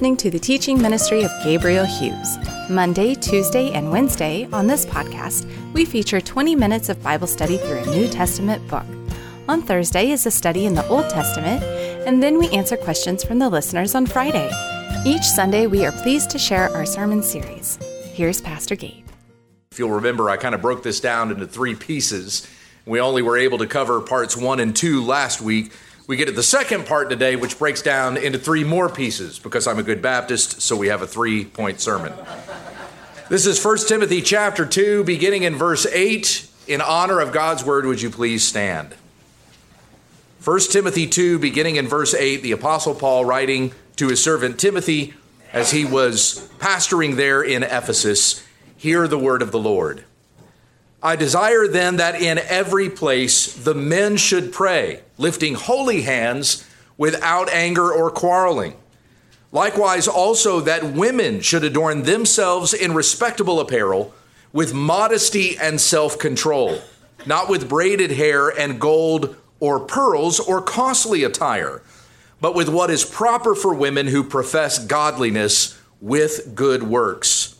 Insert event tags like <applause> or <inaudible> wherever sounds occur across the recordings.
Listening to the teaching ministry of Gabriel Hughes. Monday, Tuesday, and Wednesday on this podcast, we feature 20 minutes of Bible study through a New Testament book. On Thursday is a study in the Old Testament, and then we answer questions from the listeners on Friday. Each Sunday, we are pleased to share our sermon series. Here's Pastor Gabe. If you'll remember, I kind of broke this down into three pieces. We only were able to cover parts one and two last week. We get to the second part today, which breaks down into three more pieces because I'm a good Baptist, so we have a three point sermon. This is 1 Timothy chapter 2, beginning in verse 8. In honor of God's word, would you please stand? 1 Timothy 2, beginning in verse 8, the Apostle Paul writing to his servant Timothy as he was pastoring there in Ephesus, hear the word of the Lord. I desire then that in every place the men should pray, lifting holy hands without anger or quarreling. Likewise, also that women should adorn themselves in respectable apparel with modesty and self control, not with braided hair and gold or pearls or costly attire, but with what is proper for women who profess godliness with good works.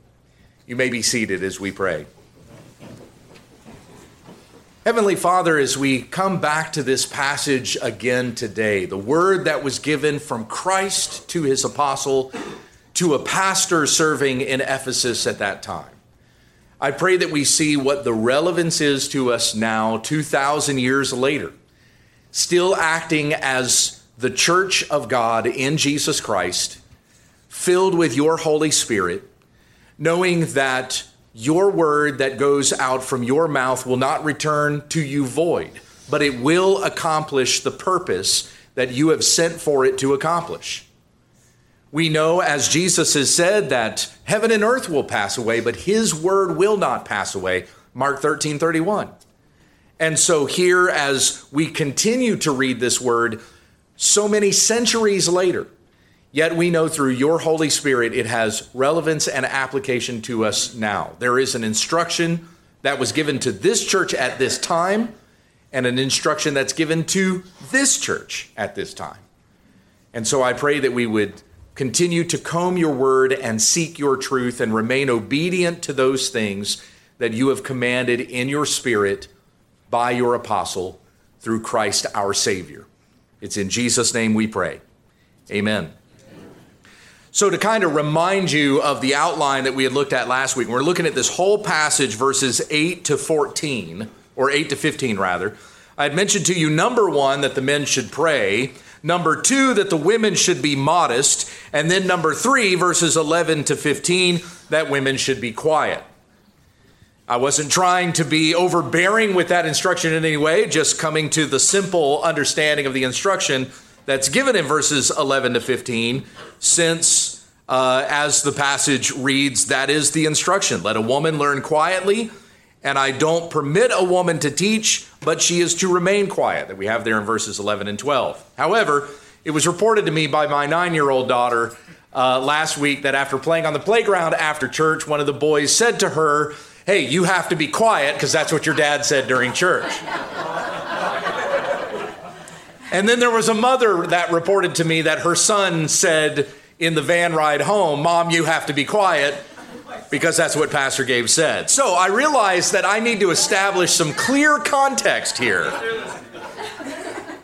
You may be seated as we pray. Heavenly Father, as we come back to this passage again today, the word that was given from Christ to his apostle to a pastor serving in Ephesus at that time, I pray that we see what the relevance is to us now, 2,000 years later, still acting as the church of God in Jesus Christ, filled with your Holy Spirit knowing that your word that goes out from your mouth will not return to you void, but it will accomplish the purpose that you have sent for it to accomplish. We know, as Jesus has said, that heaven and earth will pass away, but his word will not pass away. Mark 13 31. And so, here, as we continue to read this word, so many centuries later, Yet we know through your Holy Spirit it has relevance and application to us now. There is an instruction that was given to this church at this time, and an instruction that's given to this church at this time. And so I pray that we would continue to comb your word and seek your truth and remain obedient to those things that you have commanded in your spirit by your apostle through Christ our Savior. It's in Jesus' name we pray. Amen. So, to kind of remind you of the outline that we had looked at last week, we're looking at this whole passage, verses 8 to 14, or 8 to 15, rather. I had mentioned to you, number one, that the men should pray, number two, that the women should be modest, and then number three, verses 11 to 15, that women should be quiet. I wasn't trying to be overbearing with that instruction in any way, just coming to the simple understanding of the instruction that's given in verses 11 to 15, since, uh, as the passage reads, that is the instruction. Let a woman learn quietly, and I don't permit a woman to teach, but she is to remain quiet, that we have there in verses 11 and 12. However, it was reported to me by my nine year old daughter uh, last week that after playing on the playground after church, one of the boys said to her, Hey, you have to be quiet because that's what your dad said during church. And then there was a mother that reported to me that her son said in the van ride home, Mom, you have to be quiet because that's what Pastor Gabe said. So I realized that I need to establish some clear context here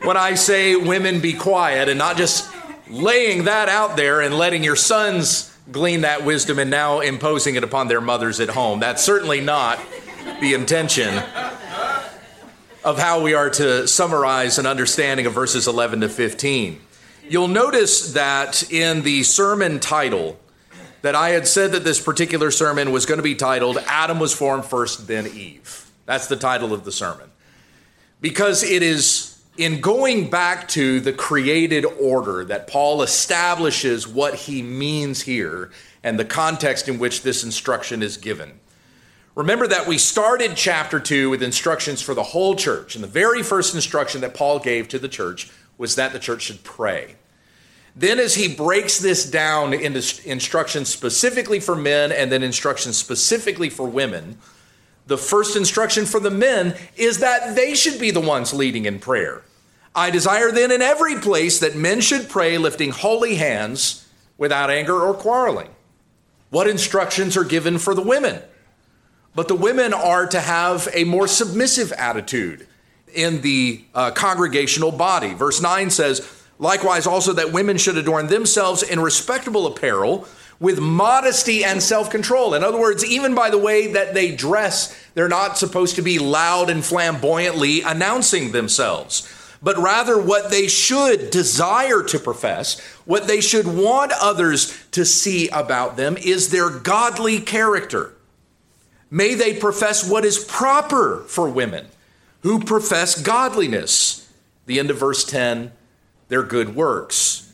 when I say women be quiet and not just laying that out there and letting your sons glean that wisdom and now imposing it upon their mothers at home. That's certainly not the intention of how we are to summarize an understanding of verses 11 to 15. You'll notice that in the sermon title, that I had said that this particular sermon was going to be titled Adam was formed first, then Eve. That's the title of the sermon. Because it is in going back to the created order that Paul establishes what he means here and the context in which this instruction is given. Remember that we started chapter 2 with instructions for the whole church. And the very first instruction that Paul gave to the church was that the church should pray. Then, as he breaks this down into instructions specifically for men and then instructions specifically for women, the first instruction for the men is that they should be the ones leading in prayer. I desire then in every place that men should pray, lifting holy hands without anger or quarreling. What instructions are given for the women? But the women are to have a more submissive attitude in the uh, congregational body. Verse 9 says, Likewise, also that women should adorn themselves in respectable apparel with modesty and self control. In other words, even by the way that they dress, they're not supposed to be loud and flamboyantly announcing themselves, but rather what they should desire to profess, what they should want others to see about them is their godly character. May they profess what is proper for women who profess godliness. The end of verse 10 their good works.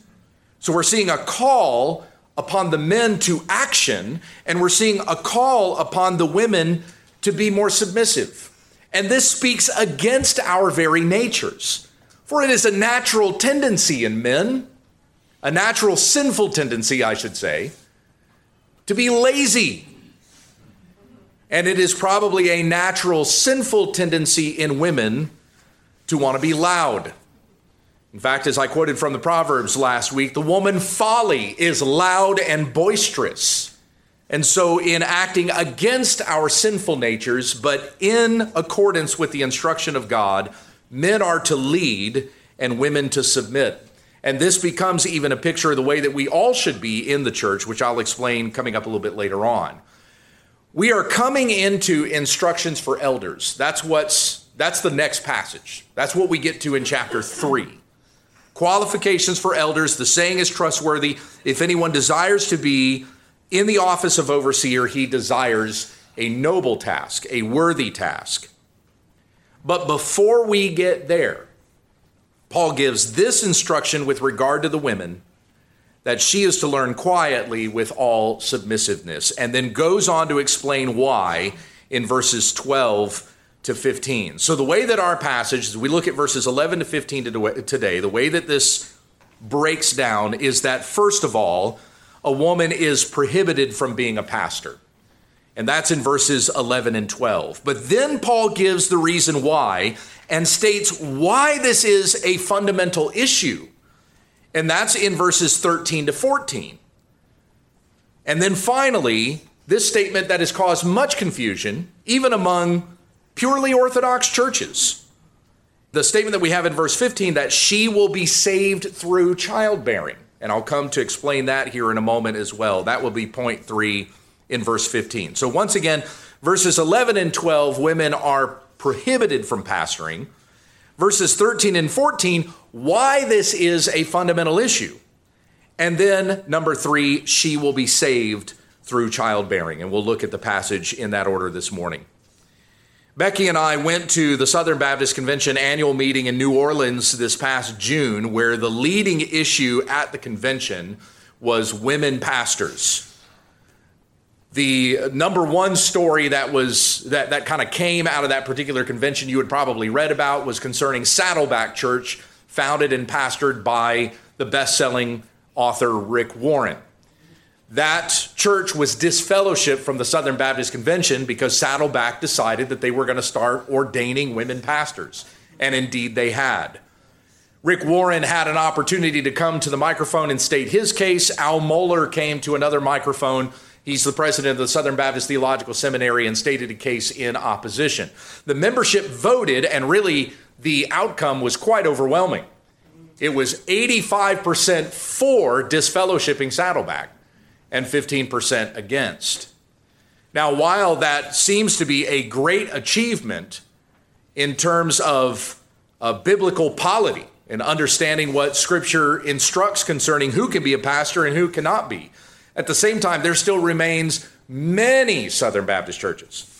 So we're seeing a call upon the men to action, and we're seeing a call upon the women to be more submissive. And this speaks against our very natures. For it is a natural tendency in men, a natural sinful tendency, I should say, to be lazy. And it is probably a natural sinful tendency in women to want to be loud in fact, as I quoted from the Proverbs last week, the woman folly is loud and boisterous. And so, in acting against our sinful natures, but in accordance with the instruction of God, men are to lead and women to submit. And this becomes even a picture of the way that we all should be in the church, which I'll explain coming up a little bit later on. We are coming into instructions for elders. That's what's that's the next passage. That's what we get to in chapter 3. Qualifications for elders, the saying is trustworthy. If anyone desires to be in the office of overseer, he desires a noble task, a worthy task. But before we get there, Paul gives this instruction with regard to the women that she is to learn quietly with all submissiveness, and then goes on to explain why in verses 12 to 15. So, the way that our passage, as we look at verses 11 to 15 today, the way that this breaks down is that, first of all, a woman is prohibited from being a pastor. And that's in verses 11 and 12. But then Paul gives the reason why and states why this is a fundamental issue. And that's in verses 13 to 14. And then finally, this statement that has caused much confusion, even among purely Orthodox churches. The statement that we have in verse 15 that she will be saved through childbearing. And I'll come to explain that here in a moment as well. That will be point three in verse 15. So, once again, verses 11 and 12, women are prohibited from pastoring. Verses 13 and 14, why this is a fundamental issue. And then, number three, she will be saved through childbearing. And we'll look at the passage in that order this morning. Becky and I went to the Southern Baptist Convention annual meeting in New Orleans this past June, where the leading issue at the convention was women pastors. The number one story that was that, that kind of came out of that particular convention you had probably read about was concerning Saddleback Church, founded and pastored by the best-selling author Rick Warren. That church was disfellowshipped from the Southern Baptist Convention because Saddleback decided that they were going to start ordaining women pastors. And indeed, they had. Rick Warren had an opportunity to come to the microphone and state his case. Al Mohler came to another microphone. He's the president of the Southern Baptist Theological Seminary and stated a case in opposition. The membership voted, and really the outcome was quite overwhelming. It was 85% for disfellowshipping Saddleback and 15% against. Now, while that seems to be a great achievement in terms of uh, biblical polity and understanding what Scripture instructs concerning who can be a pastor and who cannot be, at the same time, there still remains many Southern Baptist churches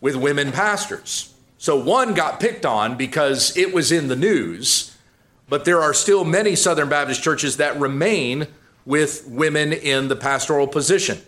with women pastors. So one got picked on because it was in the news, but there are still many Southern Baptist churches that remain with women in the pastoral position.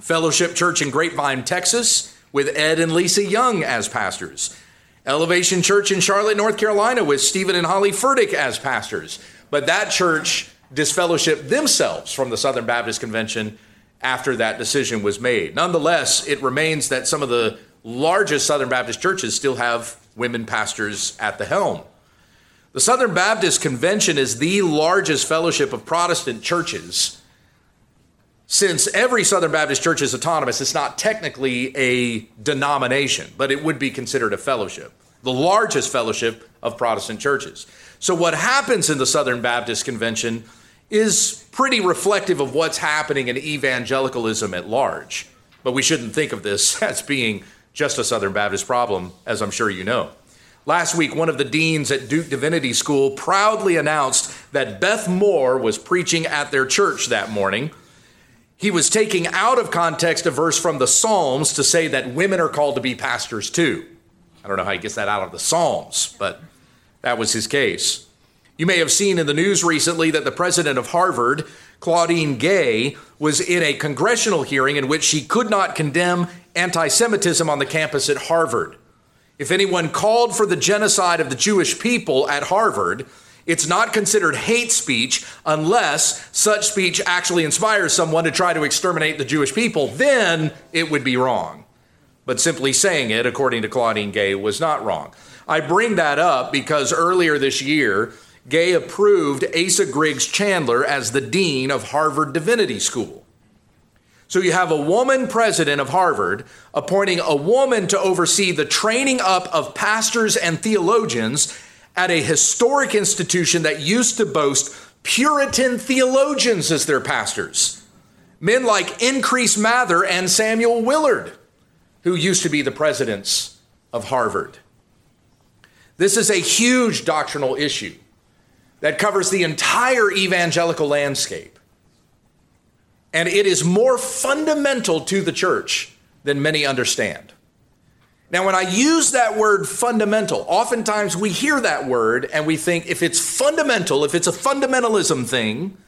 Fellowship Church in Grapevine, Texas, with Ed and Lisa Young as pastors. Elevation Church in Charlotte, North Carolina, with Stephen and Holly Furtick as pastors. But that church disfellowshipped themselves from the Southern Baptist Convention after that decision was made. Nonetheless, it remains that some of the largest Southern Baptist churches still have women pastors at the helm. The Southern Baptist Convention is the largest fellowship of Protestant churches. Since every Southern Baptist church is autonomous, it's not technically a denomination, but it would be considered a fellowship, the largest fellowship of Protestant churches. So, what happens in the Southern Baptist Convention is pretty reflective of what's happening in evangelicalism at large. But we shouldn't think of this <laughs> as being just a Southern Baptist problem, as I'm sure you know. Last week, one of the deans at Duke Divinity School proudly announced that Beth Moore was preaching at their church that morning. He was taking out of context a verse from the Psalms to say that women are called to be pastors too. I don't know how he gets that out of the Psalms, but that was his case. You may have seen in the news recently that the president of Harvard, Claudine Gay, was in a congressional hearing in which she could not condemn anti Semitism on the campus at Harvard. If anyone called for the genocide of the Jewish people at Harvard, it's not considered hate speech unless such speech actually inspires someone to try to exterminate the Jewish people. Then it would be wrong. But simply saying it, according to Claudine Gay, was not wrong. I bring that up because earlier this year, Gay approved Asa Griggs Chandler as the dean of Harvard Divinity School. So you have a woman president of Harvard appointing a woman to oversee the training up of pastors and theologians at a historic institution that used to boast Puritan theologians as their pastors. Men like Increase Mather and Samuel Willard, who used to be the presidents of Harvard. This is a huge doctrinal issue that covers the entire evangelical landscape. And it is more fundamental to the church than many understand. Now, when I use that word fundamental, oftentimes we hear that word and we think if it's fundamental, if it's a fundamentalism thing,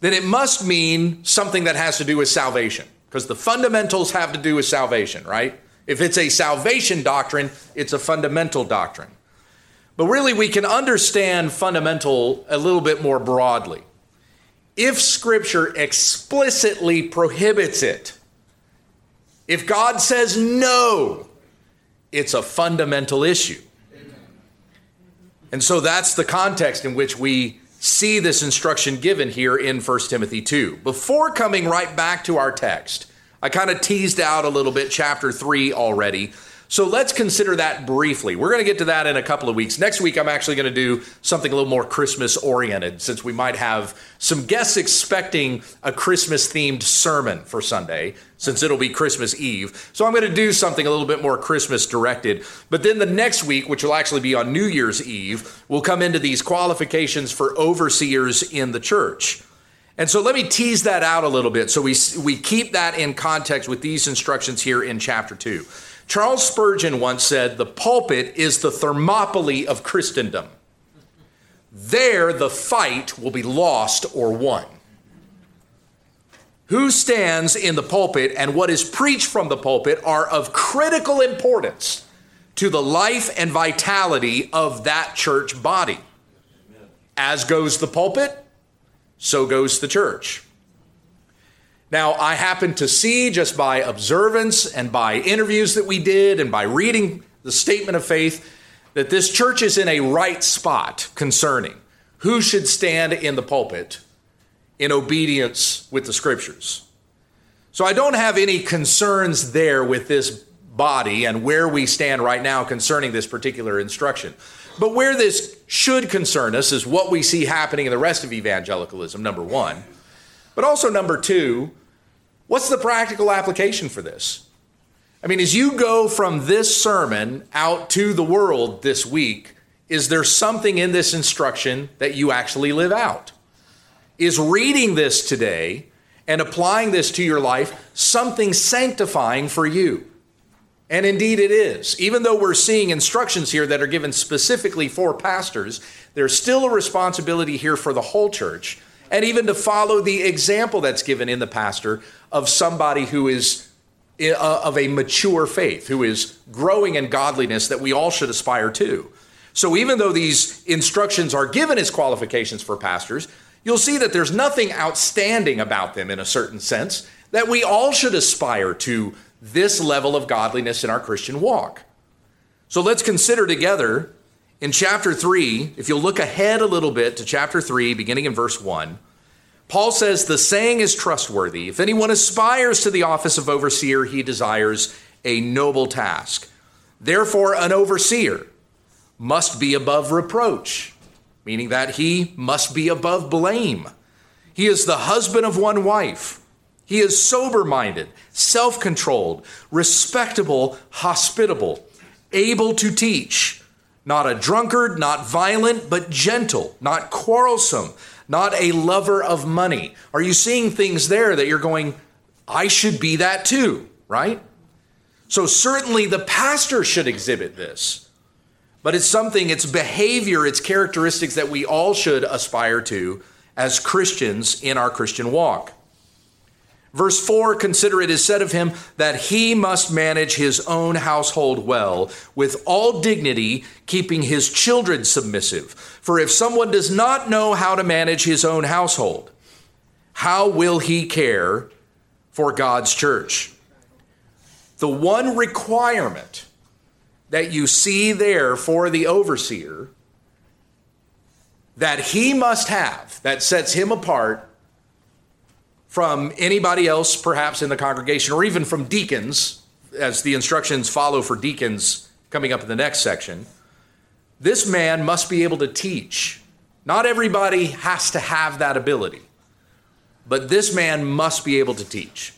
then it must mean something that has to do with salvation, because the fundamentals have to do with salvation, right? If it's a salvation doctrine, it's a fundamental doctrine. But really, we can understand fundamental a little bit more broadly. If Scripture explicitly prohibits it, if God says no, it's a fundamental issue. And so that's the context in which we see this instruction given here in 1 Timothy 2. Before coming right back to our text, I kind of teased out a little bit chapter 3 already so let's consider that briefly. We're going to get to that in a couple of weeks. Next week, I'm actually going to do something a little more Christmas oriented since we might have some guests expecting a Christmas themed sermon for Sunday, since it'll be Christmas Eve. So I'm going to do something a little bit more Christmas directed. But then the next week, which will actually be on New Year's Eve, we'll come into these qualifications for overseers in the church. And so let me tease that out a little bit so we, we keep that in context with these instructions here in chapter 2. Charles Spurgeon once said, The pulpit is the Thermopylae of Christendom. There, the fight will be lost or won. Who stands in the pulpit and what is preached from the pulpit are of critical importance to the life and vitality of that church body. As goes the pulpit, so goes the church. Now, I happen to see just by observance and by interviews that we did and by reading the statement of faith that this church is in a right spot concerning who should stand in the pulpit in obedience with the scriptures. So I don't have any concerns there with this body and where we stand right now concerning this particular instruction. But where this should concern us is what we see happening in the rest of evangelicalism, number one. But also, number two, what's the practical application for this? I mean, as you go from this sermon out to the world this week, is there something in this instruction that you actually live out? Is reading this today and applying this to your life something sanctifying for you? And indeed it is. Even though we're seeing instructions here that are given specifically for pastors, there's still a responsibility here for the whole church and even to follow the example that's given in the pastor of somebody who is uh, of a mature faith, who is growing in godliness that we all should aspire to. So even though these instructions are given as qualifications for pastors, you'll see that there's nothing outstanding about them in a certain sense, that we all should aspire to this level of godliness in our Christian walk. So let's consider together in chapter 3, if you'll look ahead a little bit to chapter 3, beginning in verse 1, Paul says, The saying is trustworthy. If anyone aspires to the office of overseer, he desires a noble task. Therefore, an overseer must be above reproach, meaning that he must be above blame. He is the husband of one wife. He is sober minded, self controlled, respectable, hospitable, able to teach not a drunkard, not violent, but gentle, not quarrelsome, not a lover of money. Are you seeing things there that you're going, I should be that too, right? So certainly the pastor should exhibit this. But it's something, it's behavior, it's characteristics that we all should aspire to as Christians in our Christian walk. Verse 4 Consider it is said of him that he must manage his own household well, with all dignity, keeping his children submissive. For if someone does not know how to manage his own household, how will he care for God's church? The one requirement that you see there for the overseer that he must have, that sets him apart, from anybody else, perhaps in the congregation, or even from deacons, as the instructions follow for deacons coming up in the next section. This man must be able to teach. Not everybody has to have that ability, but this man must be able to teach.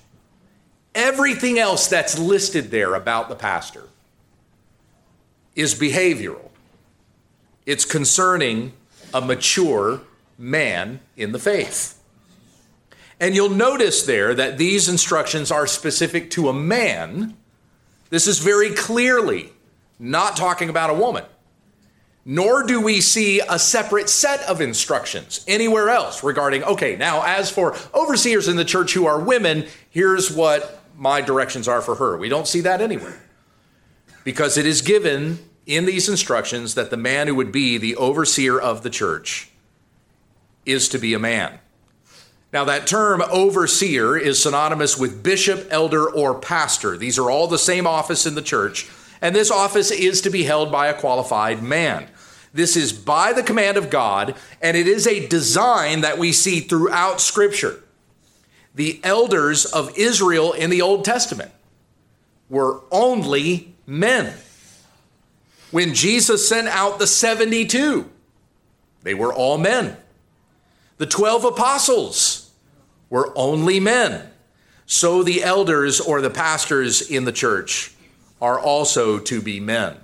Everything else that's listed there about the pastor is behavioral, it's concerning a mature man in the faith. And you'll notice there that these instructions are specific to a man. This is very clearly not talking about a woman. Nor do we see a separate set of instructions anywhere else regarding, okay, now as for overseers in the church who are women, here's what my directions are for her. We don't see that anywhere. Because it is given in these instructions that the man who would be the overseer of the church is to be a man. Now, that term overseer is synonymous with bishop, elder, or pastor. These are all the same office in the church, and this office is to be held by a qualified man. This is by the command of God, and it is a design that we see throughout Scripture. The elders of Israel in the Old Testament were only men. When Jesus sent out the 72, they were all men. The 12 apostles, were only men. So the elders or the pastors in the church are also to be men.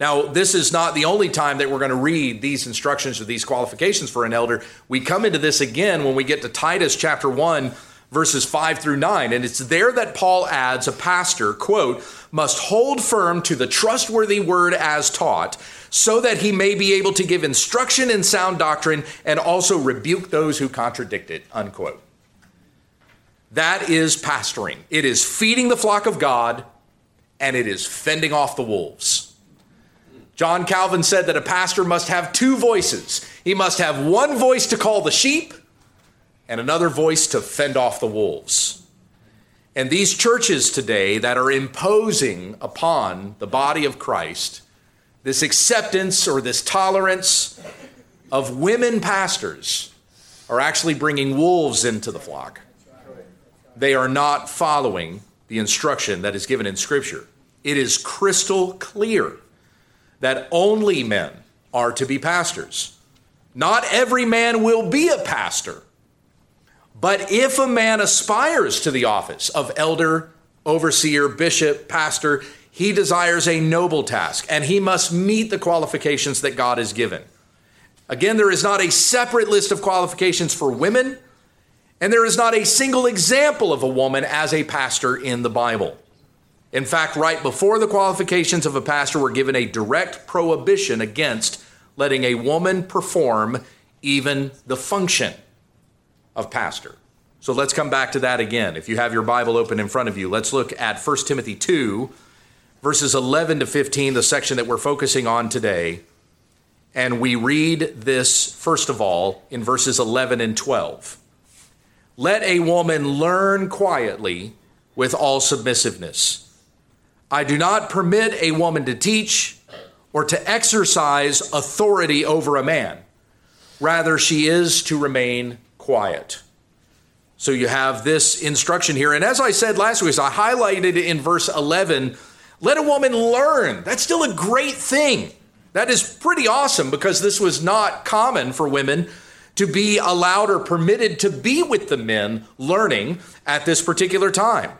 Now, this is not the only time that we're going to read these instructions or these qualifications for an elder. We come into this again when we get to Titus chapter 1, verses 5 through 9. And it's there that Paul adds a pastor, quote, must hold firm to the trustworthy word as taught, so that he may be able to give instruction in sound doctrine and also rebuke those who contradict it, unquote. That is pastoring. It is feeding the flock of God and it is fending off the wolves. John Calvin said that a pastor must have two voices. He must have one voice to call the sheep and another voice to fend off the wolves. And these churches today that are imposing upon the body of Christ this acceptance or this tolerance of women pastors are actually bringing wolves into the flock. They are not following the instruction that is given in Scripture. It is crystal clear that only men are to be pastors. Not every man will be a pastor. But if a man aspires to the office of elder, overseer, bishop, pastor, he desires a noble task and he must meet the qualifications that God has given. Again, there is not a separate list of qualifications for women, and there is not a single example of a woman as a pastor in the Bible. In fact, right before the qualifications of a pastor were given a direct prohibition against letting a woman perform even the function of pastor. So let's come back to that again. If you have your Bible open in front of you, let's look at 1 Timothy 2, verses 11 to 15, the section that we're focusing on today. And we read this, first of all, in verses 11 and 12. Let a woman learn quietly with all submissiveness. I do not permit a woman to teach or to exercise authority over a man. Rather, she is to remain quiet. So you have this instruction here. And as I said last week, as I highlighted in verse 11, let a woman learn. That's still a great thing. That is pretty awesome because this was not common for women to be allowed or permitted to be with the men learning at this particular time.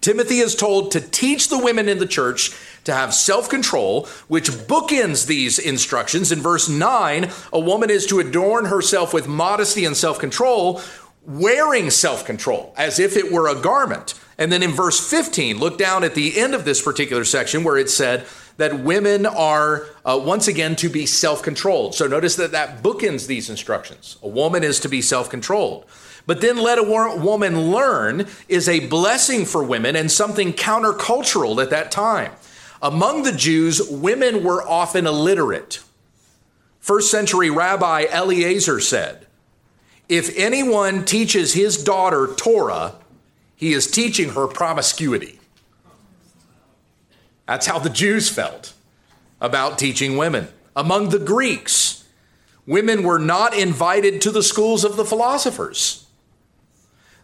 Timothy is told to teach the women in the church to have self control, which bookends these instructions. In verse 9, a woman is to adorn herself with modesty and self control, wearing self control as if it were a garment. And then in verse 15, look down at the end of this particular section where it said that women are uh, once again to be self controlled. So notice that that bookends these instructions. A woman is to be self controlled. But then let a woman learn is a blessing for women and something countercultural at that time. Among the Jews, women were often illiterate. First century rabbi Eliezer said, If anyone teaches his daughter Torah, he is teaching her promiscuity. That's how the Jews felt about teaching women. Among the Greeks, women were not invited to the schools of the philosophers.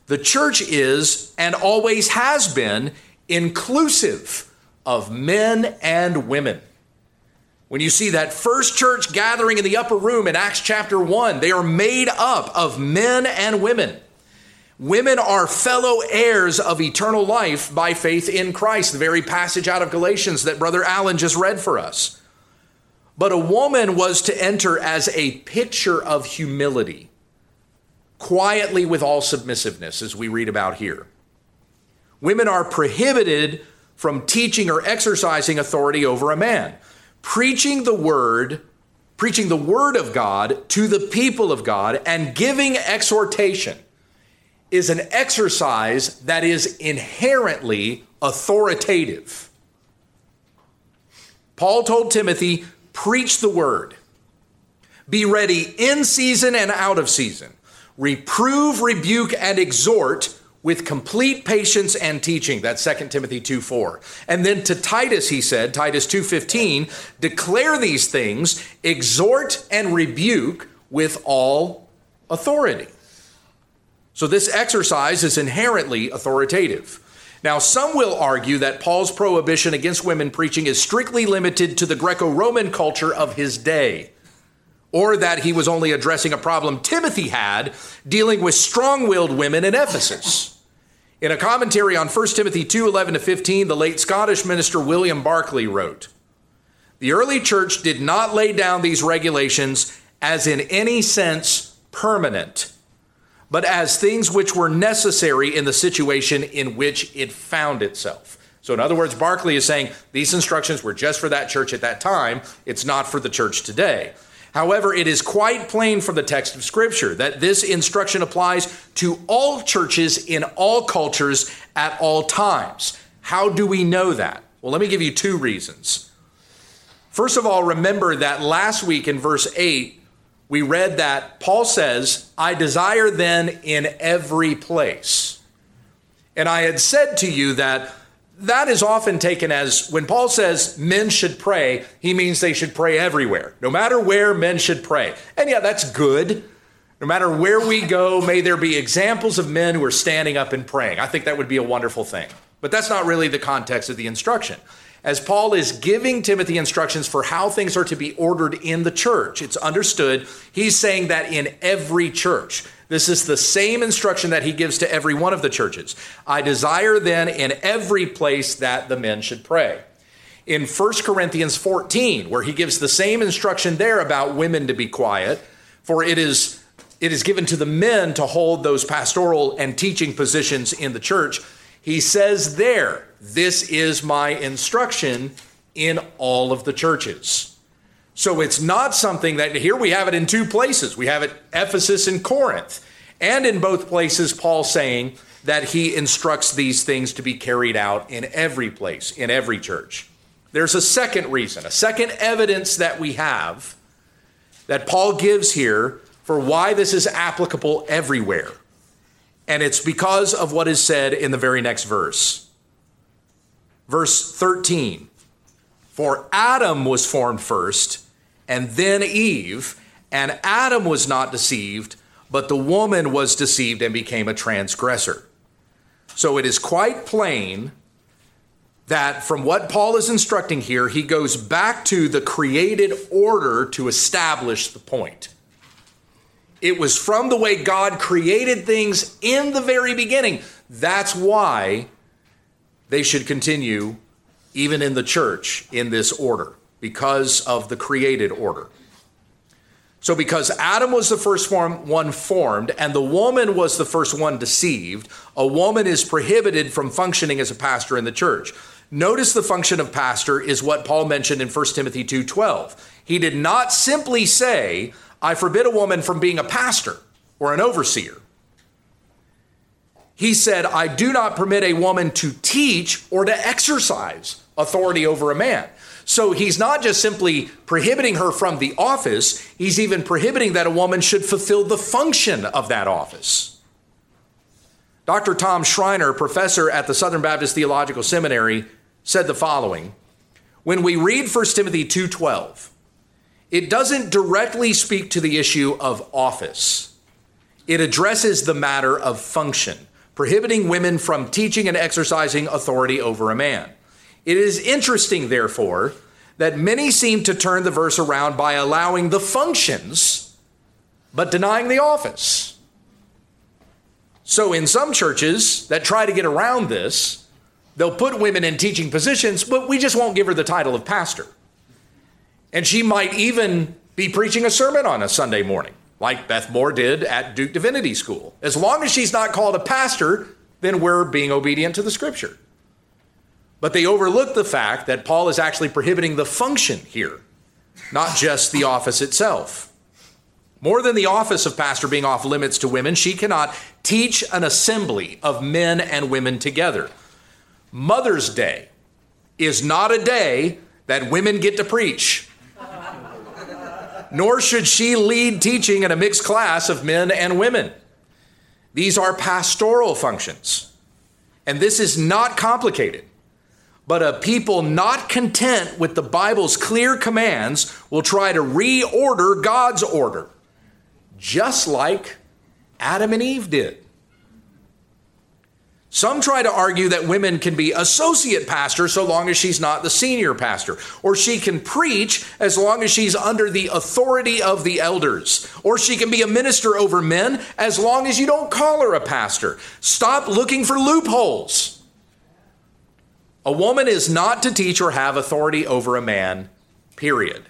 The church is and always has been inclusive of men and women. When you see that first church gathering in the upper room in Acts chapter 1, they are made up of men and women. Women are fellow heirs of eternal life by faith in Christ, the very passage out of Galatians that Brother Allen just read for us. But a woman was to enter as a picture of humility quietly with all submissiveness, as we read about here. Women are prohibited from teaching or exercising authority over a man. Preaching the word, preaching the word of God to the people of God, and giving exhortation is an exercise that is inherently authoritative. Paul told Timothy, preach the word. Be ready in season and out of season reprove, rebuke, and exhort with complete patience and teaching. That's 2 Timothy 2 4. And then to Titus, he said, Titus 2.15, declare these things, exhort and rebuke with all authority. So this exercise is inherently authoritative. Now, some will argue that Paul's prohibition against women preaching is strictly limited to the Greco Roman culture of his day or that he was only addressing a problem Timothy had dealing with strong willed women in Ephesus. In a commentary on 1 Timothy 2 11 to 15, the late Scottish minister William Barclay wrote The early church did not lay down these regulations as in any sense permanent, but as things which were necessary in the situation in which it found itself. So, in other words, Barclay is saying these instructions were just for that church at that time, it's not for the church today. However, it is quite plain from the text of Scripture that this instruction applies to all churches in all cultures at all times. How do we know that? Well, let me give you two reasons. First of all, remember that last week in verse 8, we read that Paul says, I desire then in every place. And I had said to you that that is often taken as when Paul says men should pray, he means they should pray everywhere. No matter where, men should pray. And yeah, that's good. No matter where we go, may there be examples of men who are standing up and praying. I think that would be a wonderful thing. But that's not really the context of the instruction. As Paul is giving Timothy instructions for how things are to be ordered in the church, it's understood he's saying that in every church. This is the same instruction that he gives to every one of the churches. I desire then in every place that the men should pray. In 1 Corinthians 14, where he gives the same instruction there about women to be quiet, for it is it is given to the men to hold those pastoral and teaching positions in the church. He says there, This is my instruction in all of the churches. So it's not something that here we have it in two places. We have it Ephesus and Corinth. And in both places, Paul saying that he instructs these things to be carried out in every place, in every church. There's a second reason, a second evidence that we have that Paul gives here for why this is applicable everywhere. And it's because of what is said in the very next verse. Verse 13 For Adam was formed first, and then Eve, and Adam was not deceived, but the woman was deceived and became a transgressor. So it is quite plain that from what Paul is instructing here, he goes back to the created order to establish the point. It was from the way God created things in the very beginning. That's why they should continue, even in the church, in this order, because of the created order. So, because Adam was the first form, one formed and the woman was the first one deceived, a woman is prohibited from functioning as a pastor in the church. Notice the function of pastor is what Paul mentioned in 1 Timothy 2:12. He did not simply say, "I forbid a woman from being a pastor or an overseer." He said, "I do not permit a woman to teach or to exercise authority over a man." So he's not just simply prohibiting her from the office, he's even prohibiting that a woman should fulfill the function of that office. Dr. Tom Schreiner, professor at the Southern Baptist Theological Seminary, said the following When we read 1 Timothy 2:12, it doesn't directly speak to the issue of office. It addresses the matter of function, prohibiting women from teaching and exercising authority over a man. It is interesting, therefore, that many seem to turn the verse around by allowing the functions but denying the office. So, in some churches that try to get around this, they'll put women in teaching positions, but we just won't give her the title of pastor. And she might even be preaching a sermon on a Sunday morning, like Beth Moore did at Duke Divinity School. As long as she's not called a pastor, then we're being obedient to the scripture. But they overlook the fact that Paul is actually prohibiting the function here, not just the office itself. More than the office of pastor being off limits to women, she cannot teach an assembly of men and women together. Mother's Day is not a day that women get to preach. Nor should she lead teaching in a mixed class of men and women. These are pastoral functions. And this is not complicated. But a people not content with the Bible's clear commands will try to reorder God's order, just like Adam and Eve did. Some try to argue that women can be associate pastor so long as she's not the senior pastor, or she can preach as long as she's under the authority of the elders, or she can be a minister over men as long as you don't call her a pastor. Stop looking for loopholes. A woman is not to teach or have authority over a man, period.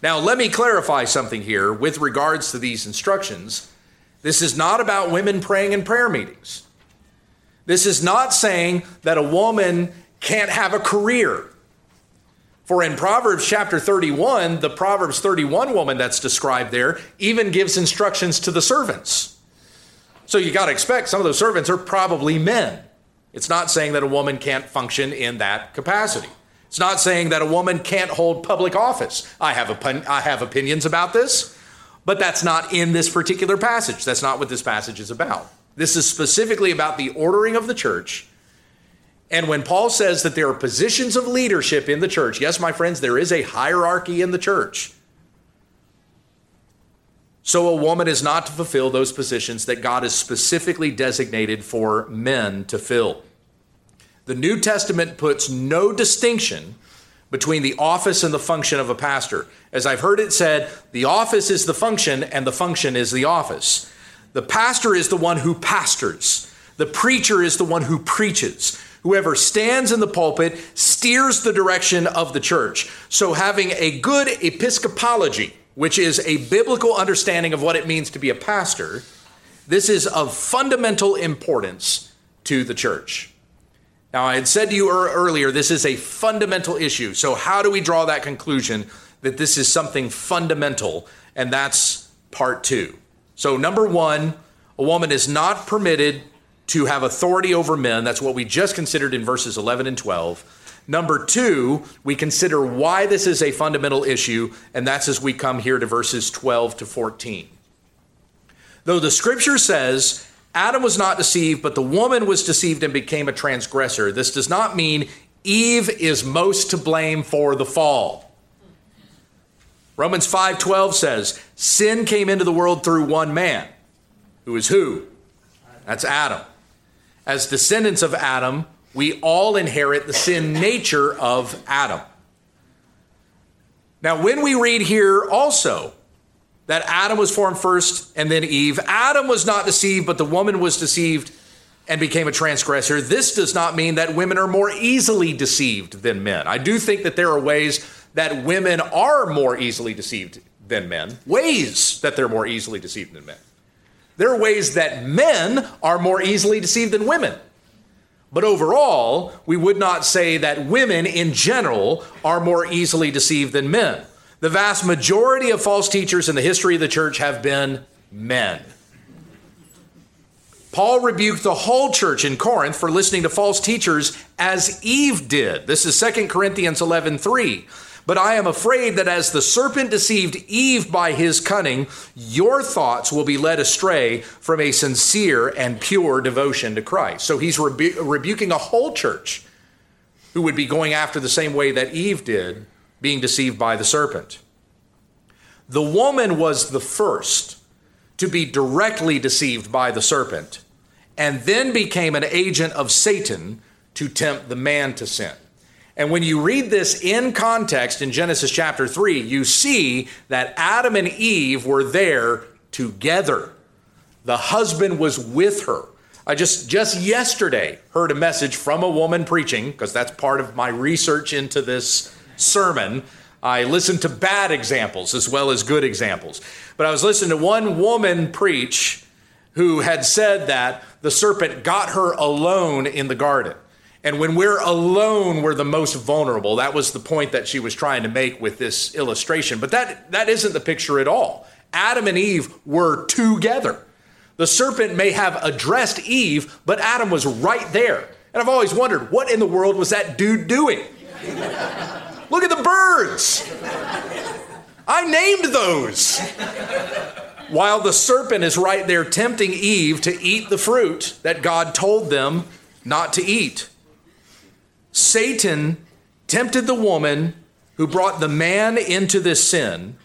Now, let me clarify something here with regards to these instructions. This is not about women praying in prayer meetings. This is not saying that a woman can't have a career. For in Proverbs chapter 31, the Proverbs 31 woman that's described there even gives instructions to the servants. So you got to expect some of those servants are probably men. It's not saying that a woman can't function in that capacity. It's not saying that a woman can't hold public office. I have, I have opinions about this, but that's not in this particular passage. That's not what this passage is about. This is specifically about the ordering of the church. And when Paul says that there are positions of leadership in the church, yes, my friends, there is a hierarchy in the church. So a woman is not to fulfill those positions that God has specifically designated for men to fill. The New Testament puts no distinction between the office and the function of a pastor. As I've heard it said, the office is the function and the function is the office. The pastor is the one who pastors, the preacher is the one who preaches. Whoever stands in the pulpit steers the direction of the church. So, having a good episcopology, which is a biblical understanding of what it means to be a pastor, this is of fundamental importance to the church. Now, I had said to you earlier, this is a fundamental issue. So, how do we draw that conclusion that this is something fundamental? And that's part two. So, number one, a woman is not permitted to have authority over men. That's what we just considered in verses 11 and 12. Number two, we consider why this is a fundamental issue, and that's as we come here to verses 12 to 14. Though the scripture says Adam was not deceived, but the woman was deceived and became a transgressor, this does not mean Eve is most to blame for the fall. Romans 5:12 says, "Sin came into the world through one man, who is who? That's Adam. As descendants of Adam, we all inherit the sin nature of Adam. Now, when we read here also that Adam was formed first and then Eve, Adam was not deceived, but the woman was deceived and became a transgressor. This does not mean that women are more easily deceived than men. I do think that there are ways that women are more easily deceived than men, ways that they're more easily deceived than men. There are ways that men are more easily deceived than women. But overall, we would not say that women in general are more easily deceived than men. The vast majority of false teachers in the history of the church have been men. Paul rebuked the whole church in Corinth for listening to false teachers as Eve did. This is 2 Corinthians 11:3. But I am afraid that as the serpent deceived Eve by his cunning, your thoughts will be led astray from a sincere and pure devotion to Christ. So he's rebu- rebuking a whole church who would be going after the same way that Eve did, being deceived by the serpent. The woman was the first to be directly deceived by the serpent and then became an agent of Satan to tempt the man to sin. And when you read this in context in Genesis chapter 3, you see that Adam and Eve were there together. The husband was with her. I just just yesterday heard a message from a woman preaching because that's part of my research into this sermon. I listened to bad examples as well as good examples. But I was listening to one woman preach who had said that the serpent got her alone in the garden. And when we're alone, we're the most vulnerable. That was the point that she was trying to make with this illustration. But that, that isn't the picture at all. Adam and Eve were together. The serpent may have addressed Eve, but Adam was right there. And I've always wondered, what in the world was that dude doing? <laughs> Look at the birds. I named those. While the serpent is right there tempting Eve to eat the fruit that God told them not to eat. Satan tempted the woman who brought the man into this sin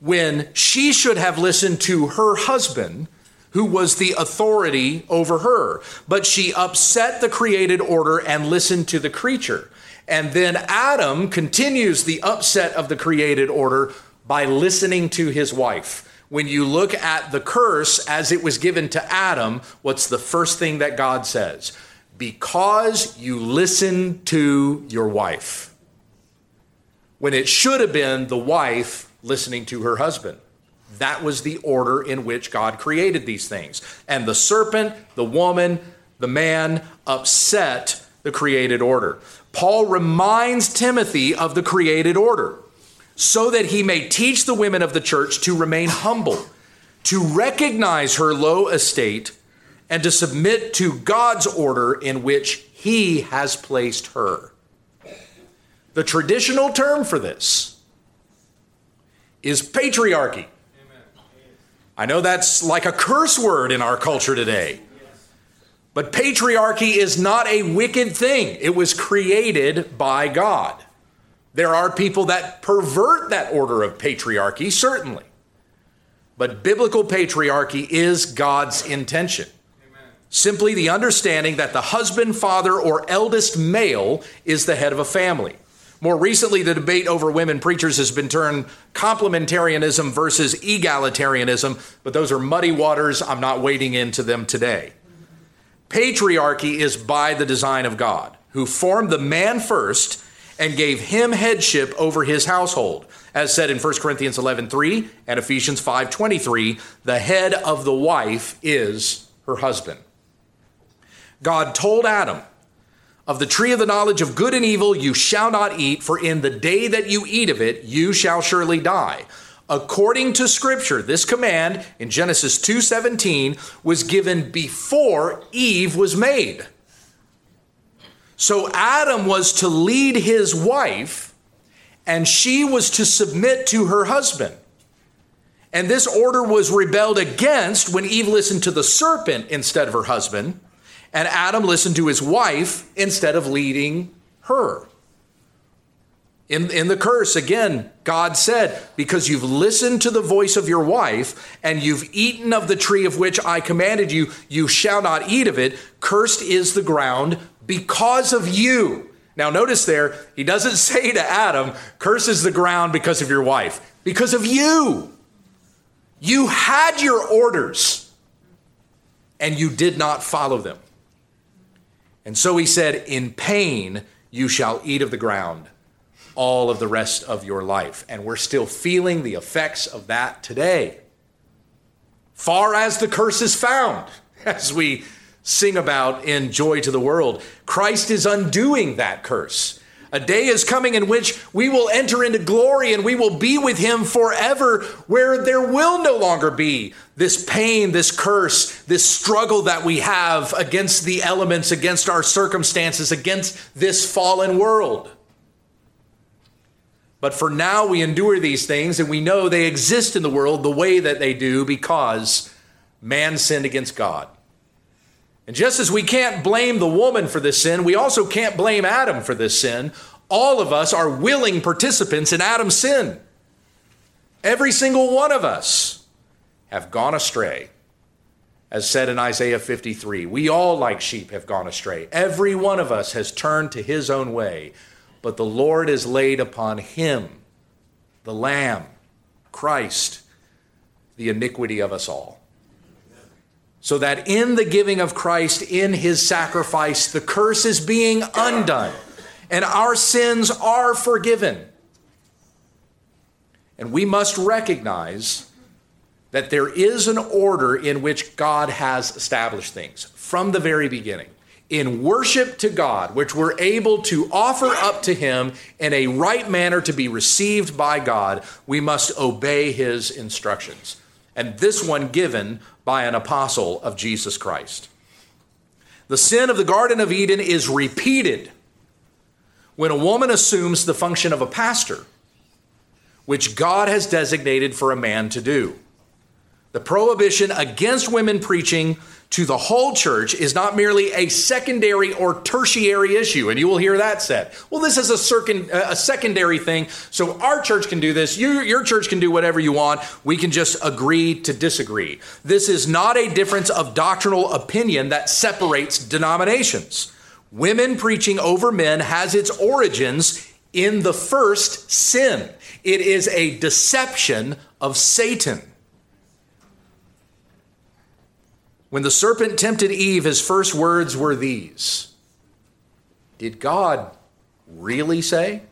when she should have listened to her husband, who was the authority over her. But she upset the created order and listened to the creature. And then Adam continues the upset of the created order by listening to his wife. When you look at the curse as it was given to Adam, what's the first thing that God says? Because you listened to your wife. When it should have been the wife listening to her husband. That was the order in which God created these things. And the serpent, the woman, the man upset the created order. Paul reminds Timothy of the created order so that he may teach the women of the church to remain humble, to recognize her low estate and to submit to God's order in which He has placed her. The traditional term for this is patriarchy. I know that's like a curse word in our culture today. But patriarchy is not a wicked thing. It was created by God. There are people that pervert that order of patriarchy, certainly. But biblical patriarchy is God's intention. Simply the understanding that the husband, father, or eldest male is the head of a family. More recently, the debate over women preachers has been turned complementarianism versus egalitarianism, but those are muddy waters. I'm not wading into them today. Patriarchy is by the design of God, who formed the man first and gave him headship over his household. As said in 1 Corinthians 11:3 and Ephesians 5:23, the head of the wife is her husband. God told Adam, Of the tree of the knowledge of good and evil you shall not eat, for in the day that you eat of it, you shall surely die. According to scripture, this command in Genesis 2:17 was given before Eve was made. So Adam was to lead his wife and she was to submit to her husband. And this order was rebelled against when Eve listened to the serpent instead of her husband, and Adam listened to his wife instead of leading her. In, in the curse, again, God said, Because you've listened to the voice of your wife, and you've eaten of the tree of which I commanded you, you shall not eat of it. Cursed is the ground because of you. Now, notice there, he doesn't <laughs> say to Adam, Curses the ground because of your wife, because of you. You had your orders and you did not follow them. And so he said, In pain you shall eat of the ground all of the rest of your life. And we're still feeling the effects of that today. Far as the curse is found, <laughs> as we sing about in Joy to the World, Christ is undoing that curse. A day is coming in which we will enter into glory and we will be with him forever, where there will no longer be this pain, this curse, this struggle that we have against the elements, against our circumstances, against this fallen world. But for now, we endure these things and we know they exist in the world the way that they do because man sinned against God. And just as we can't blame the woman for this sin, we also can't blame Adam for this sin. All of us are willing participants in Adam's sin. Every single one of us have gone astray. As said in Isaiah 53, we all, like sheep, have gone astray. Every one of us has turned to his own way, but the Lord has laid upon him, the Lamb, Christ, the iniquity of us all so that in the giving of Christ, in his sacrifice, the curse is being undone and our sins are forgiven. And we must recognize that there is an order in which God has established things from the very beginning. In worship to God, which we're able to offer up to Him in a right manner to be received by God, we must obey His instructions. And this one given by an apostle of Jesus Christ. The sin of the Garden of Eden is repeated when a woman assumes the function of a pastor, which God has designated for a man to do. The prohibition against women preaching to the whole church is not merely a secondary or tertiary issue, and you will hear that said. Well, this is a, circun, a secondary thing, so our church can do this, you, your church can do whatever you want. We can just agree to disagree. This is not a difference of doctrinal opinion that separates denominations. Women preaching over men has its origins in the first sin. It is a deception of Satan. When the serpent tempted Eve, his first words were these Did God really say?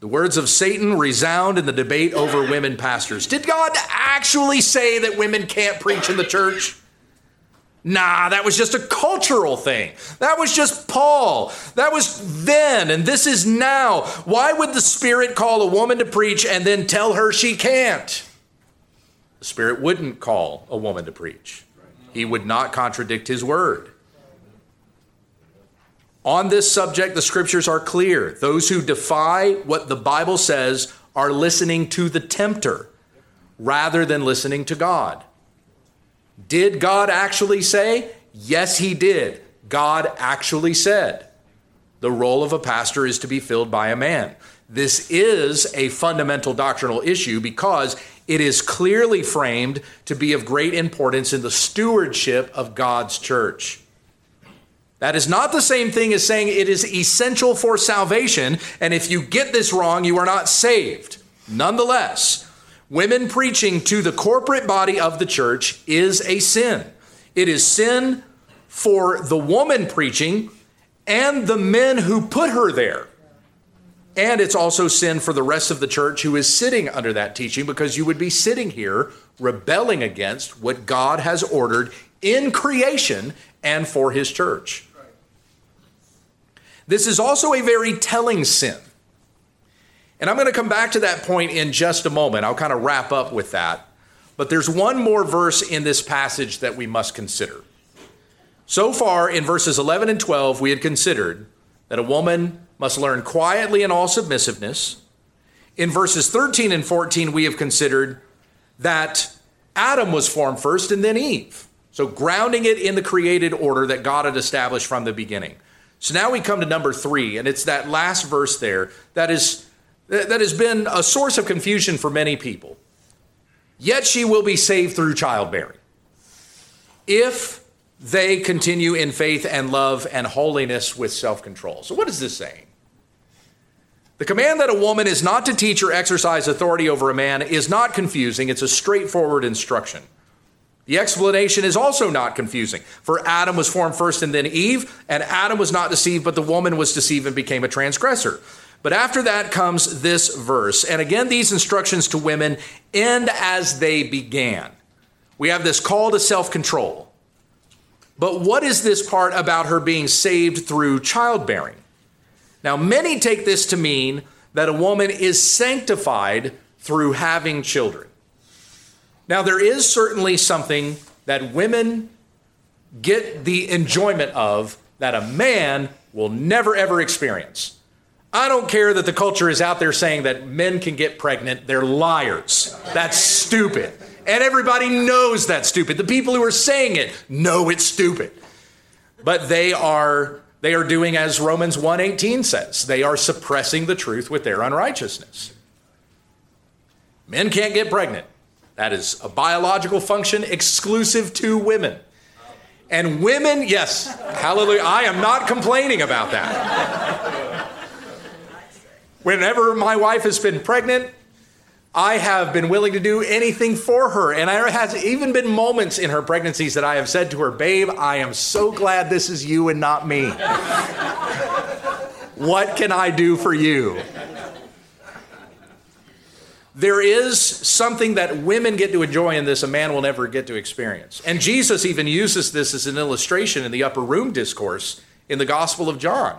The words of Satan resound in the debate over women pastors. Did God actually say that women can't preach in the church? Nah, that was just a cultural thing. That was just Paul. That was then, and this is now. Why would the Spirit call a woman to preach and then tell her she can't? Spirit wouldn't call a woman to preach, He would not contradict His word. On this subject, the scriptures are clear. Those who defy what the Bible says are listening to the tempter rather than listening to God. Did God actually say? Yes, He did. God actually said the role of a pastor is to be filled by a man. This is a fundamental doctrinal issue because it is clearly framed to be of great importance in the stewardship of God's church. That is not the same thing as saying it is essential for salvation, and if you get this wrong, you are not saved. Nonetheless, women preaching to the corporate body of the church is a sin. It is sin for the woman preaching and the men who put her there. And it's also sin for the rest of the church who is sitting under that teaching because you would be sitting here rebelling against what God has ordered in creation and for his church. This is also a very telling sin. And I'm going to come back to that point in just a moment. I'll kind of wrap up with that. But there's one more verse in this passage that we must consider. So far, in verses 11 and 12, we had considered that a woman must learn quietly in all submissiveness. In verses 13 and 14, we have considered that Adam was formed first and then Eve. So, grounding it in the created order that God had established from the beginning. So now we come to number three, and it's that last verse there that is that has been a source of confusion for many people. Yet she will be saved through childbearing. If they continue in faith and love and holiness with self control. So, what is this saying? The command that a woman is not to teach or exercise authority over a man is not confusing, it's a straightforward instruction. The explanation is also not confusing. For Adam was formed first and then Eve, and Adam was not deceived, but the woman was deceived and became a transgressor. But after that comes this verse. And again, these instructions to women end as they began. We have this call to self control. But what is this part about her being saved through childbearing? Now, many take this to mean that a woman is sanctified through having children. Now, there is certainly something that women get the enjoyment of that a man will never ever experience. I don't care that the culture is out there saying that men can get pregnant. They're liars. That's stupid. And everybody knows that's stupid. The people who are saying it know it's stupid. But they are they are doing as Romans 1:18 says. They are suppressing the truth with their unrighteousness. Men can't get pregnant. That is a biological function exclusive to women. And women, yes, hallelujah. I am not complaining about that. Whenever my wife has been pregnant, I have been willing to do anything for her. And there has even been moments in her pregnancies that I have said to her, Babe, I am so glad this is you and not me. what can I do for you? There is something that women get to enjoy in this a man will never get to experience. And Jesus even uses this as an illustration in the upper room discourse in the Gospel of John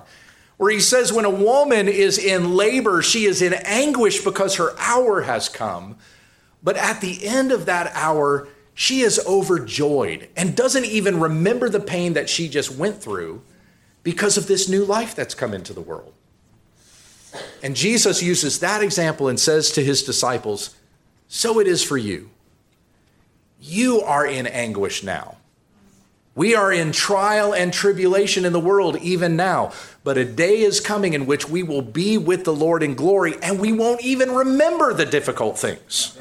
where he says, when a woman is in labor, she is in anguish because her hour has come. But at the end of that hour, she is overjoyed and doesn't even remember the pain that she just went through because of this new life that's come into the world. And Jesus uses that example and says to his disciples, So it is for you. You are in anguish now. We are in trial and tribulation in the world even now, but a day is coming in which we will be with the Lord in glory and we won't even remember the difficult things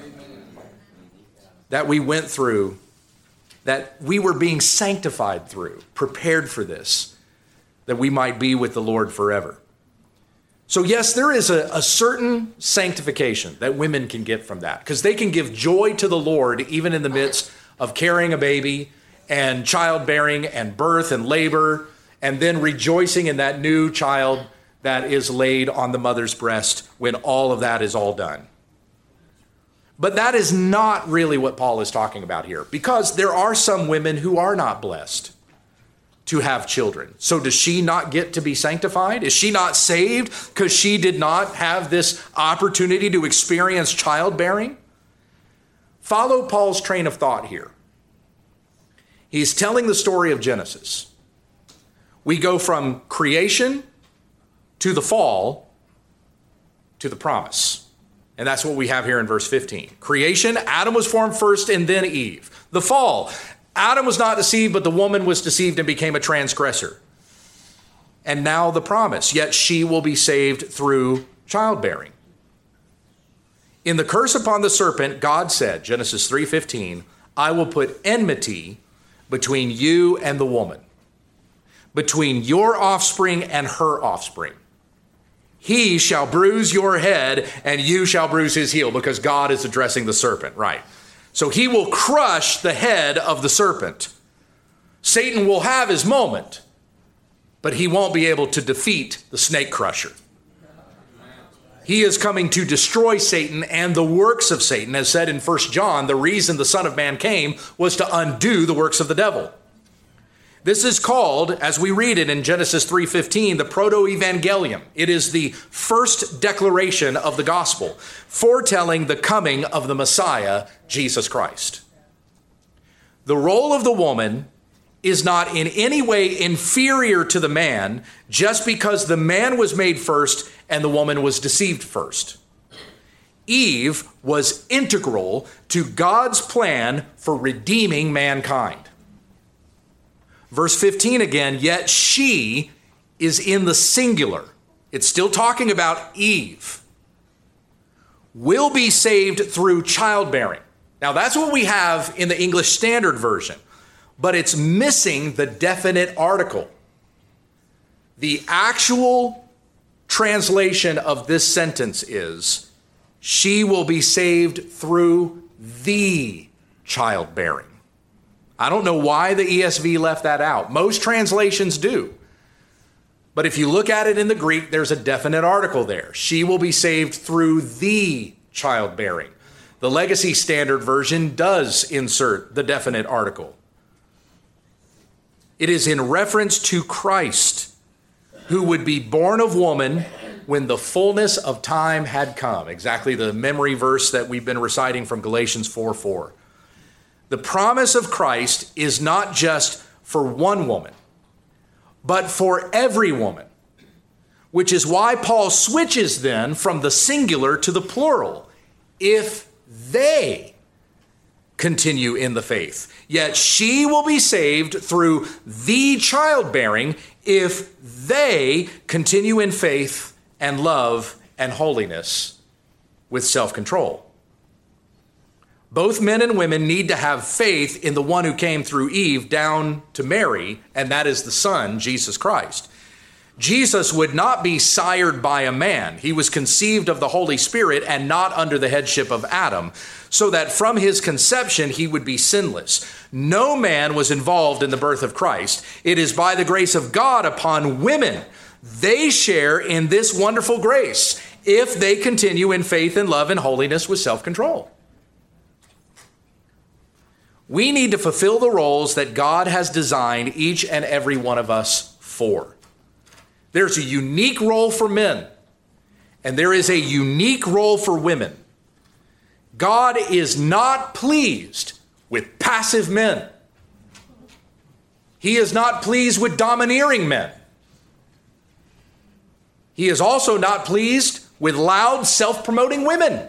that we went through, that we were being sanctified through, prepared for this, that we might be with the Lord forever. So, yes, there is a, a certain sanctification that women can get from that because they can give joy to the Lord even in the midst of carrying a baby and childbearing and birth and labor, and then rejoicing in that new child that is laid on the mother's breast when all of that is all done. But that is not really what Paul is talking about here, because there are some women who are not blessed to have children. So, does she not get to be sanctified? Is she not saved because she did not have this opportunity to experience childbearing? Follow Paul's train of thought here. He's telling the story of Genesis. We go from creation to the fall to the promise. And that's what we have here in verse 15. Creation, Adam was formed first and then Eve. The fall, Adam was not deceived, but the woman was deceived and became a transgressor. And now the promise, yet she will be saved through childbearing. In the curse upon the serpent, God said, Genesis 3:15, I will put enmity between you and the woman, between your offspring and her offspring. He shall bruise your head, and you shall bruise his heel, because God is addressing the serpent, right? So he will crush the head of the serpent. Satan will have his moment, but he won't be able to defeat the snake crusher. He is coming to destroy Satan and the works of Satan. As said in 1 John, the reason the Son of Man came was to undo the works of the devil. This is called, as we read it in Genesis 3:15, the proto-evangelium. It is the first declaration of the gospel, foretelling the coming of the Messiah, Jesus Christ. The role of the woman is not in any way inferior to the man just because the man was made first and the woman was deceived first. Eve was integral to God's plan for redeeming mankind. Verse 15 again, yet she is in the singular. It's still talking about Eve. Will be saved through childbearing. Now, that's what we have in the English Standard Version, but it's missing the definite article. The actual translation of this sentence is She will be saved through the childbearing. I don't know why the ESV left that out. Most translations do. But if you look at it in the Greek, there's a definite article there. She will be saved through the childbearing. The Legacy Standard Version does insert the definite article. It is in reference to Christ, who would be born of woman when the fullness of time had come. Exactly the memory verse that we've been reciting from Galatians 4 4. The promise of Christ is not just for one woman, but for every woman, which is why Paul switches then from the singular to the plural. If they continue in the faith, yet she will be saved through the childbearing if they continue in faith and love and holiness with self control. Both men and women need to have faith in the one who came through Eve down to Mary, and that is the Son, Jesus Christ. Jesus would not be sired by a man. He was conceived of the Holy Spirit and not under the headship of Adam, so that from his conception he would be sinless. No man was involved in the birth of Christ. It is by the grace of God upon women. They share in this wonderful grace if they continue in faith and love and holiness with self control. We need to fulfill the roles that God has designed each and every one of us for. There's a unique role for men, and there is a unique role for women. God is not pleased with passive men. He is not pleased with domineering men. He is also not pleased with loud, self promoting women.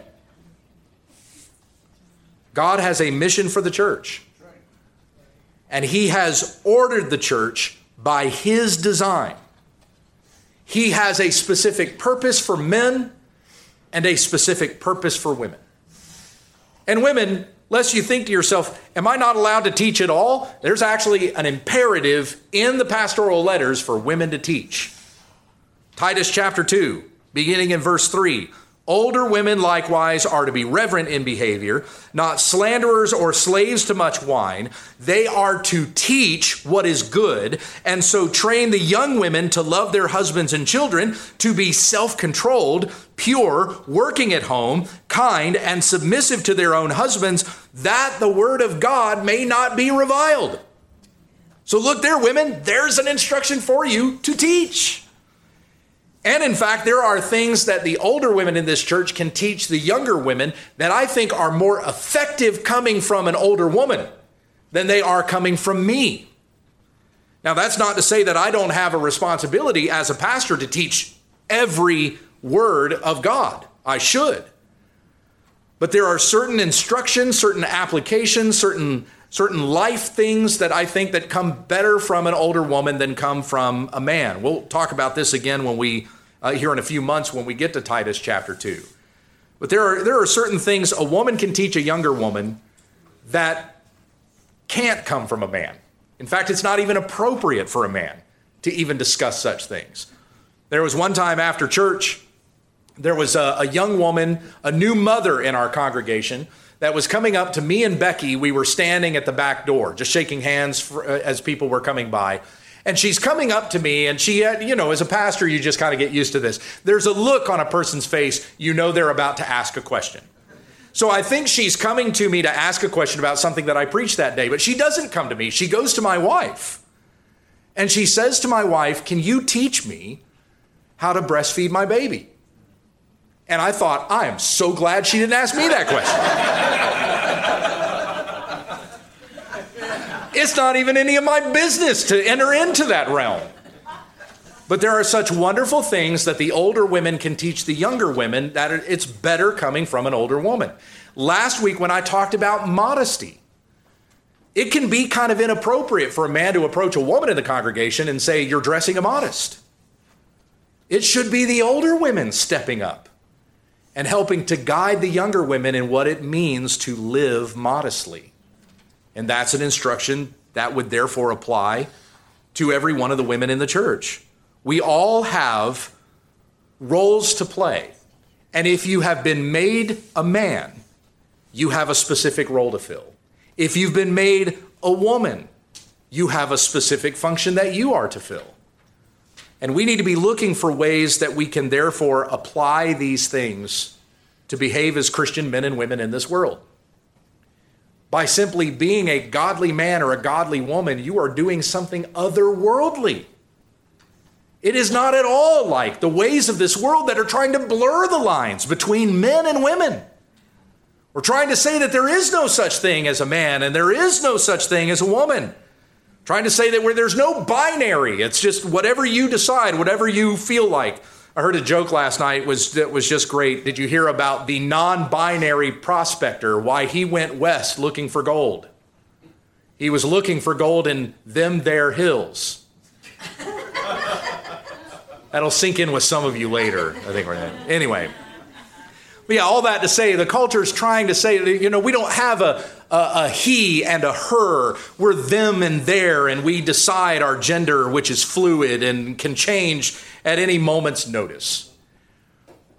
God has a mission for the church. And He has ordered the church by His design. He has a specific purpose for men and a specific purpose for women. And women, lest you think to yourself, Am I not allowed to teach at all? There's actually an imperative in the pastoral letters for women to teach. Titus chapter 2, beginning in verse 3. Older women likewise are to be reverent in behavior, not slanderers or slaves to much wine. They are to teach what is good, and so train the young women to love their husbands and children, to be self controlled, pure, working at home, kind, and submissive to their own husbands, that the word of God may not be reviled. So, look there, women, there's an instruction for you to teach. And in fact, there are things that the older women in this church can teach the younger women that I think are more effective coming from an older woman than they are coming from me. Now, that's not to say that I don't have a responsibility as a pastor to teach every word of God. I should. But there are certain instructions, certain applications, certain certain life things that I think that come better from an older woman than come from a man. We'll talk about this again when we uh, here in a few months when we get to Titus chapter 2. But there are there are certain things a woman can teach a younger woman that can't come from a man. In fact, it's not even appropriate for a man to even discuss such things. There was one time after church, there was a, a young woman, a new mother in our congregation that was coming up to me and Becky. We were standing at the back door, just shaking hands for, uh, as people were coming by. And she's coming up to me, and she, had, you know, as a pastor, you just kind of get used to this. There's a look on a person's face, you know they're about to ask a question. So I think she's coming to me to ask a question about something that I preached that day, but she doesn't come to me. She goes to my wife. And she says to my wife, Can you teach me how to breastfeed my baby? And I thought, I am so glad she didn't ask me that question. <laughs> it's not even any of my business to enter into that realm. But there are such wonderful things that the older women can teach the younger women that it's better coming from an older woman. Last week, when I talked about modesty, it can be kind of inappropriate for a man to approach a woman in the congregation and say, You're dressing immodest. It should be the older women stepping up and helping to guide the younger women in what it means to live modestly. And that's an instruction that would therefore apply to every one of the women in the church. We all have roles to play. And if you have been made a man, you have a specific role to fill. If you've been made a woman, you have a specific function that you are to fill. And we need to be looking for ways that we can therefore apply these things to behave as Christian men and women in this world. By simply being a godly man or a godly woman, you are doing something otherworldly. It is not at all like the ways of this world that are trying to blur the lines between men and women. We're trying to say that there is no such thing as a man and there is no such thing as a woman. Trying to say that where there's no binary, it's just whatever you decide, whatever you feel like. I heard a joke last night was that was just great. Did you hear about the non-binary prospector why he went west looking for gold? He was looking for gold in them there hills. <laughs> That'll sink in with some of you later. I think we're anyway. But yeah, all that to say, the culture is trying to say, you know, we don't have a, a, a, he and a her. We're them and there, and we decide our gender, which is fluid and can change at any moment's notice.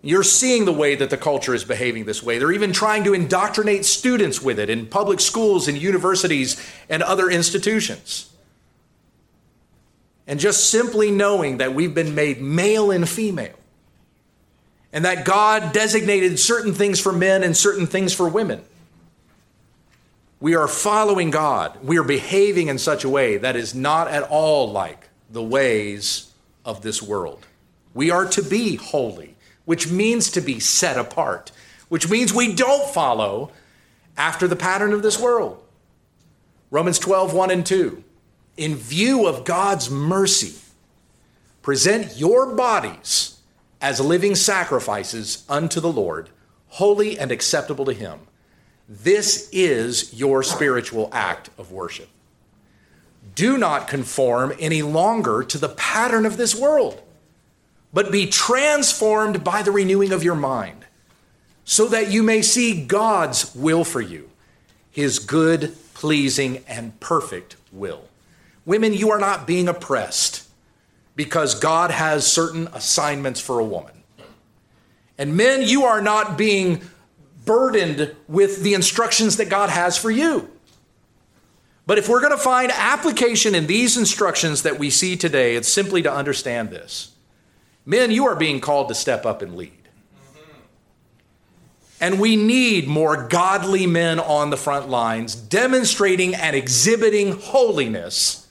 You're seeing the way that the culture is behaving this way. They're even trying to indoctrinate students with it in public schools and universities and other institutions. And just simply knowing that we've been made male and female and that God designated certain things for men and certain things for women. We are following God. We are behaving in such a way that is not at all like the ways of this world. We are to be holy, which means to be set apart, which means we don't follow after the pattern of this world. Romans 12, 1 and 2. In view of God's mercy, present your bodies as living sacrifices unto the Lord, holy and acceptable to Him. This is your spiritual act of worship. Do not conform any longer to the pattern of this world, but be transformed by the renewing of your mind, so that you may see God's will for you, His good, pleasing, and perfect will. Women, you are not being oppressed because God has certain assignments for a woman. And men, you are not being burdened with the instructions that God has for you. But if we're going to find application in these instructions that we see today, it's simply to understand this. Men, you are being called to step up and lead. Mm-hmm. And we need more godly men on the front lines demonstrating and exhibiting holiness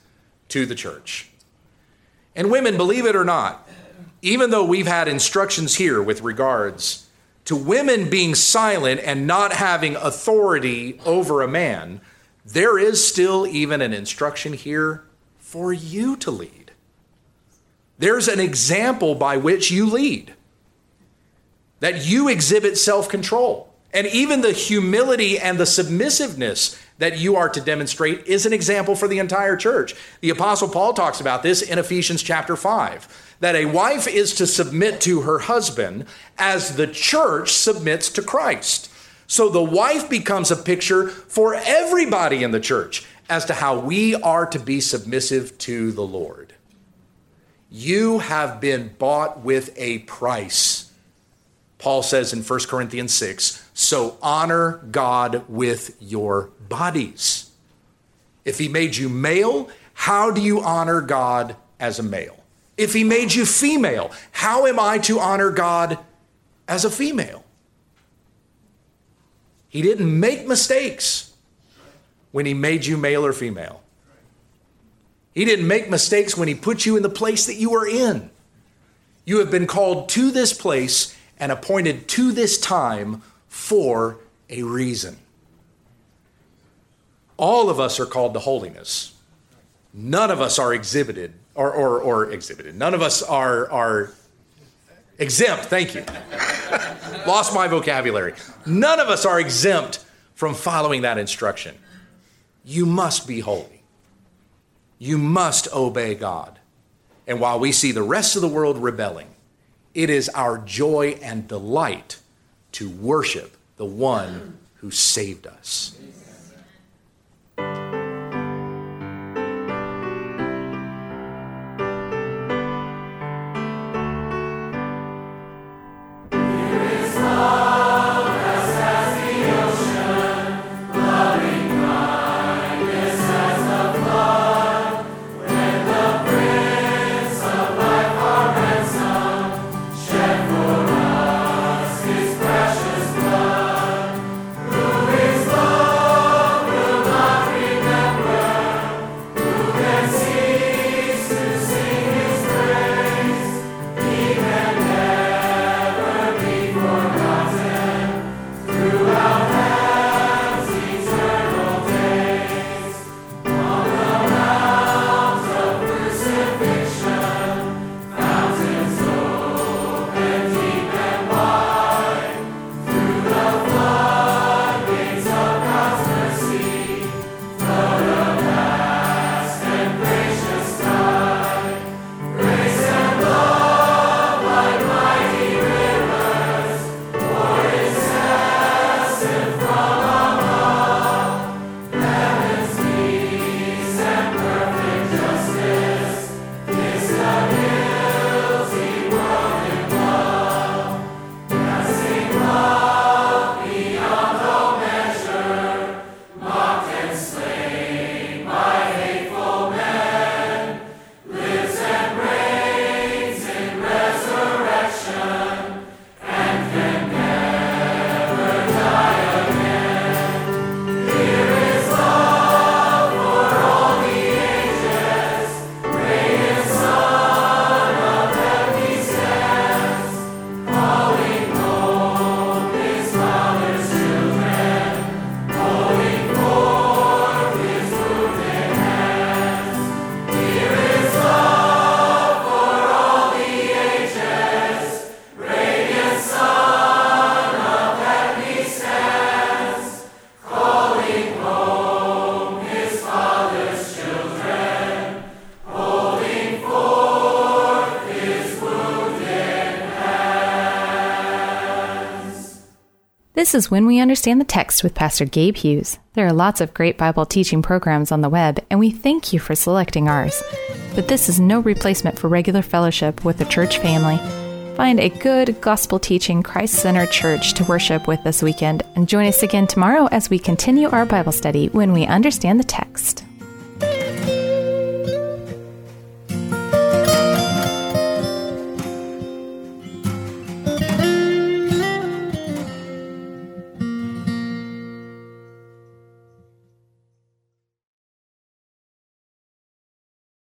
to the church. And women, believe it or not, even though we've had instructions here with regards to women being silent and not having authority over a man, there is still even an instruction here for you to lead. There's an example by which you lead, that you exhibit self control. And even the humility and the submissiveness that you are to demonstrate is an example for the entire church. The Apostle Paul talks about this in Ephesians chapter 5 that a wife is to submit to her husband as the church submits to Christ. So the wife becomes a picture for everybody in the church as to how we are to be submissive to the Lord. You have been bought with a price. Paul says in 1 Corinthians 6 so honor God with your bodies. If he made you male, How do you honor God as a male? If he made you female, how am I to honor God as a female? He didn't make mistakes when he made you male or female. He didn't make mistakes when he put you in the place that you are in. You have been called to this place and appointed to this time for a reason. All of us are called to holiness. None of us are exhibited or, or, or exhibited. None of us are, are exempt. Thank you. Lost my vocabulary. None of us are exempt from following that instruction. You must be holy. You must obey God. And while we see the rest of the world rebelling, it is our joy and delight to worship the one who saved us. This is When We Understand the Text with Pastor Gabe Hughes. There are lots of great Bible teaching programs on the web, and we thank you for selecting ours. But this is no replacement for regular fellowship with the church family. Find a good, gospel teaching, Christ centered church to worship with this weekend, and join us again tomorrow as we continue our Bible study when we understand the text.